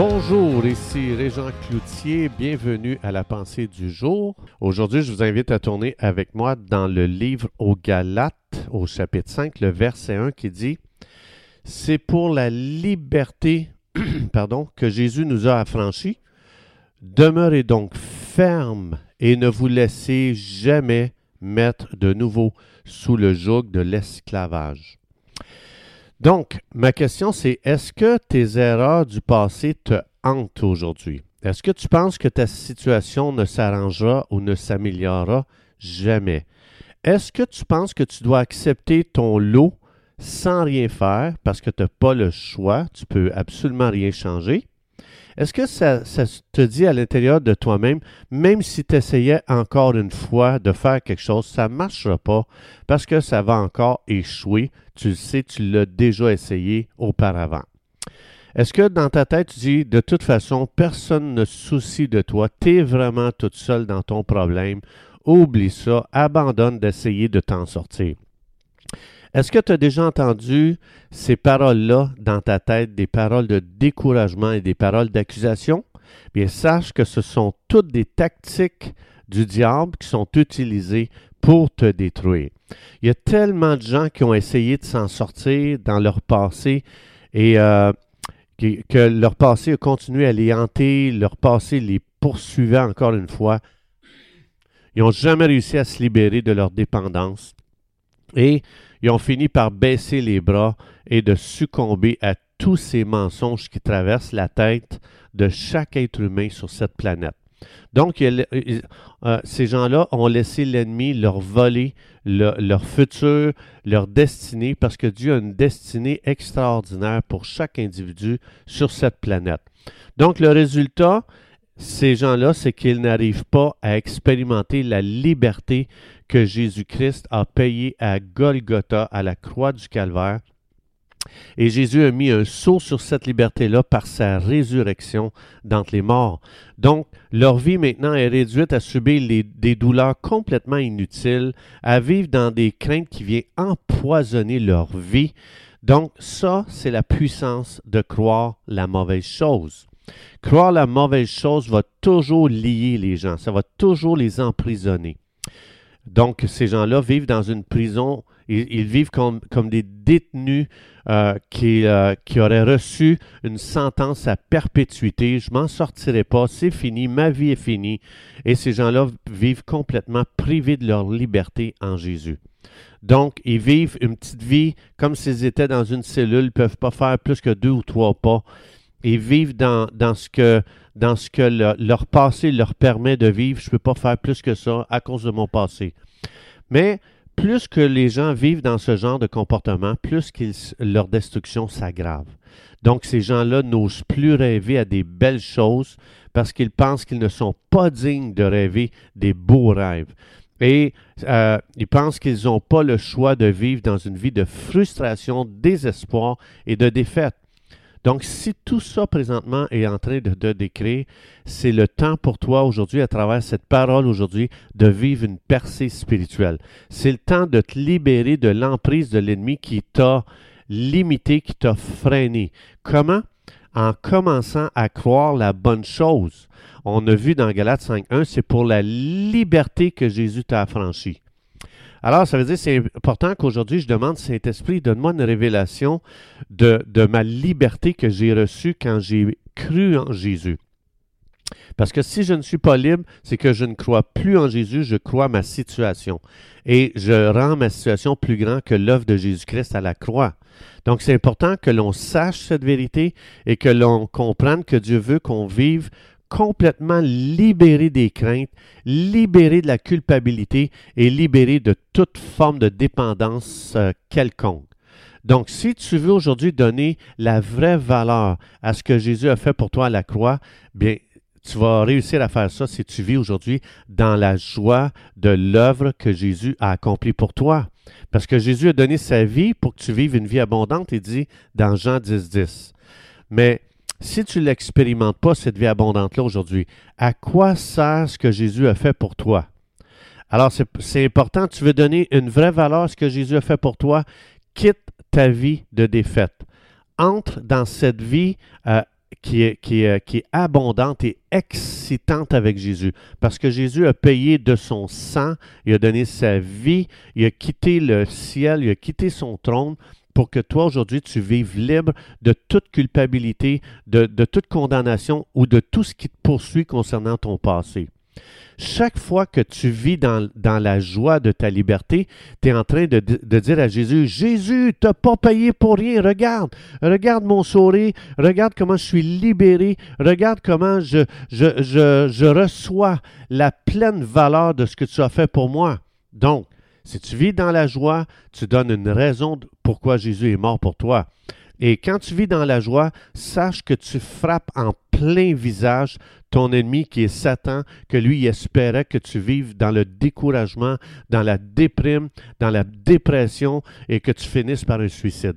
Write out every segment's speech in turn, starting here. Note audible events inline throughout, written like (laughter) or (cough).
Bonjour, ici Régent Cloutier, bienvenue à la pensée du jour. Aujourd'hui, je vous invite à tourner avec moi dans le livre aux Galates, au chapitre 5, le verset 1 qui dit C'est pour la liberté (clears throat) pardon, que Jésus nous a affranchis. Demeurez donc ferme et ne vous laissez jamais mettre de nouveau sous le joug de l'esclavage. Donc, ma question c'est, est-ce que tes erreurs du passé te hantent aujourd'hui? Est-ce que tu penses que ta situation ne s'arrangera ou ne s'améliorera jamais? Est-ce que tu penses que tu dois accepter ton lot sans rien faire parce que tu n'as pas le choix, tu peux absolument rien changer? Est-ce que ça, te dit à l'intérieur de toi-même, même si tu essayais encore une fois de faire quelque chose, ça ne marchera pas parce que ça va encore échouer? Tu le sais, tu l'as déjà essayé auparavant. Est-ce que dans ta tête, tu dis, de toute façon, personne ne soucie de toi, tu es vraiment toute seule dans ton problème, oublie ça, abandonne d'essayer de t'en sortir. Est-ce que tu as déjà entendu ces paroles-là dans ta tête, des paroles de découragement et des paroles d'accusation? Bien, sache que ce sont toutes des tactiques du diable qui sont utilisées pour te détruire. Il y a tellement de gens qui ont essayé de s'en sortir dans leur passé et euh, que leur passé a continué à les hanter, leur passé les poursuivait encore une fois. Ils n'ont jamais réussi à se libérer de leur dépendance. Et ils ont fini par baisser les bras et de succomber à tous ces mensonges qui traversent la tête de chaque être humain sur cette planète. Donc, euh, ces gens-là ont laissé l'ennemi leur voler leur futur, leur destinée, parce que Dieu a une destinée extraordinaire pour chaque individu sur cette planète. Donc, le résultat, ces gens-là, c'est qu'ils n'arrivent pas à expérimenter la liberté que Jésus-Christ a payée à Golgotha, à la croix du Calvaire. Et Jésus a mis un saut sur cette liberté-là par sa résurrection d'entre les morts. Donc, leur vie maintenant est réduite à subir des douleurs complètement inutiles, à vivre dans des craintes qui viennent empoisonner leur vie. Donc, ça, c'est la puissance de croire la mauvaise chose. Croire la mauvaise chose va toujours lier les gens, ça va toujours les emprisonner. Donc, ces gens-là vivent dans une prison, ils, vivent comme, des détenus euh, qui, euh, qui, auraient reçu une sentence à perpétuité. Je m'en sortirai pas, c'est fini, ma vie est finie. Et ces gens-là vivent complètement privés de leur liberté en Jésus. Donc, ils vivent une petite vie comme s'ils étaient dans une cellule, ils ne peuvent pas faire plus que deux ou trois pas et vivent dans, ce que leur passé leur permet de vivre. Je ne peux pas faire plus que ça à cause de mon passé. Mais plus que les gens vivent dans ce genre de comportement, plus leur destruction s'aggrave. Donc ces gens-là n'osent plus rêver à des belles choses parce qu'ils pensent qu'ils ne sont pas dignes de rêver des beaux rêves. Et euh, ils pensent qu'ils n'ont pas le choix de vivre dans une vie de frustration, désespoir et de défaite. Donc, si tout ça présentement est en train de te décrire, c'est le temps pour toi aujourd'hui, à travers cette parole aujourd'hui, de vivre une percée spirituelle. C'est le temps de te libérer de l'emprise de l'ennemi qui t'a limité, qui t'a freiné. Comment? En commençant à croire la bonne chose. On a vu dans Galates 5.1, c'est pour la liberté que Jésus t'a affranchi. Alors, ça veut dire c'est important qu'aujourd'hui, je demande, Saint-Esprit, donne-moi une révélation de, de ma liberté que j'ai reçue quand j'ai cru en Jésus. Parce que si je ne suis pas libre, c'est que je ne crois plus en Jésus, je crois ma situation. Et je rends ma situation plus grande que l'œuvre de Jésus-Christ à la croix. Donc c'est important que l'on sache cette vérité et que l'on comprenne que Dieu veut qu'on vive complètement libéré des craintes, libéré de la culpabilité et libéré de toute forme de dépendance euh, quelconque. Donc, si tu veux aujourd'hui donner la vraie valeur à ce que Jésus a fait pour toi à la croix, bien, tu vas réussir à faire ça si tu vis aujourd'hui dans la joie de l'œuvre que Jésus a accomplie pour toi. Parce que Jésus a donné sa vie pour que tu vives une vie abondante, il dit dans Jean 10, 10. Mais si tu ne l'expérimentes pas, cette vie abondante-là aujourd'hui, à quoi sert ce que Jésus a fait pour toi? Alors, c'est important, tu veux donner une vraie valeur à ce que Jésus a fait pour toi, quitte ta vie de défaite. Entre dans cette vie euh, qui est, qui, est, qui est abondante et excitante avec Jésus. Parce que Jésus a payé de son sang, il a donné sa vie, il a quitté le ciel, il a quitté son trône pour que toi, aujourd'hui, tu vives libre de toute culpabilité, de, toute condamnation ou de tout ce qui te poursuit concernant ton passé. Chaque fois que tu vis dans, la joie de ta liberté, tu es en train de, dire à Jésus, Jésus, tu n'as pas payé pour rien, regarde, regarde mon sourire, regarde comment je suis libéré, regarde comment je, je reçois la pleine valeur de ce que tu as fait pour moi. Donc, si tu vis dans la joie, tu donnes une raison pourquoi Jésus est mort pour toi. Et quand tu vis dans la joie, sache que tu frappes en plein visage ton ennemi qui est Satan, que lui espérait que tu vives dans le découragement, dans la déprime, dans la dépression et que tu finisses par un suicide.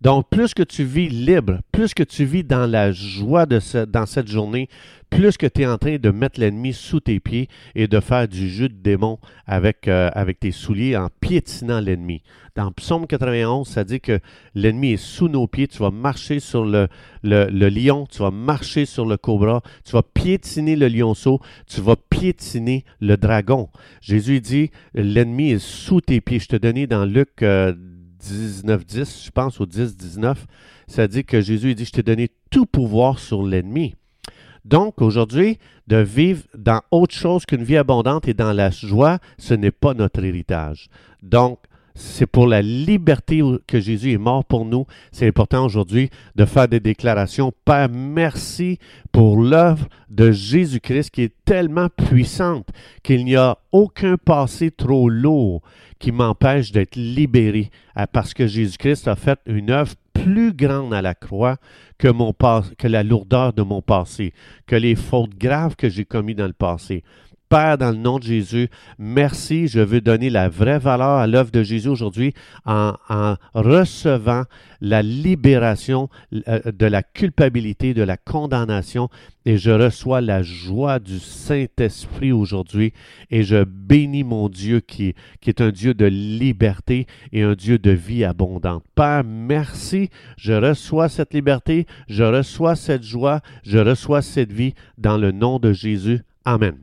Donc, plus que tu vis libre, plus que tu vis dans la joie de dans cette journée, plus que tu es en train de mettre l'ennemi sous tes pieds et de faire du jeu de démon avec, euh, avec tes souliers en piétinant l'ennemi. Dans Psaume 91, ça dit que l'ennemi est sous nos pieds. Tu vas marcher sur le, le, le, lion, tu vas marcher sur le cobra, tu vas piétiner le lionceau, tu vas piétiner le dragon. Jésus dit, l'ennemi est sous tes pieds. Je te donnais dans Luc euh, 19, 10, je pense, au 10, 19, ça dit que Jésus dit, je t'ai donné tout pouvoir sur l'ennemi. Donc, aujourd'hui, de vivre dans autre chose qu'une vie abondante et dans la joie, ce n'est pas notre héritage. Donc, c'est pour la liberté que Jésus est mort pour nous. C'est important aujourd'hui de faire des déclarations. Père, merci pour l'œuvre de Jésus-Christ qui est tellement puissante qu'il n'y a aucun passé trop lourd qui m'empêche d'être libéré parce que Jésus-Christ a fait une œuvre plus grande à la croix que, que la lourdeur de mon passé, que les fautes graves que j'ai commises dans le passé. Père, dans le nom de Jésus, merci. Je veux donner la vraie valeur à l'œuvre de Jésus aujourd'hui en, recevant la libération euh, de la culpabilité, de la condamnation, et je reçois la joie du Saint-Esprit aujourd'hui, et je bénis mon Dieu qui, qui est un Dieu de liberté et un Dieu de vie abondante. Père, merci. Je reçois cette liberté, je reçois cette joie, je reçois cette vie dans le nom de Jésus. Amen.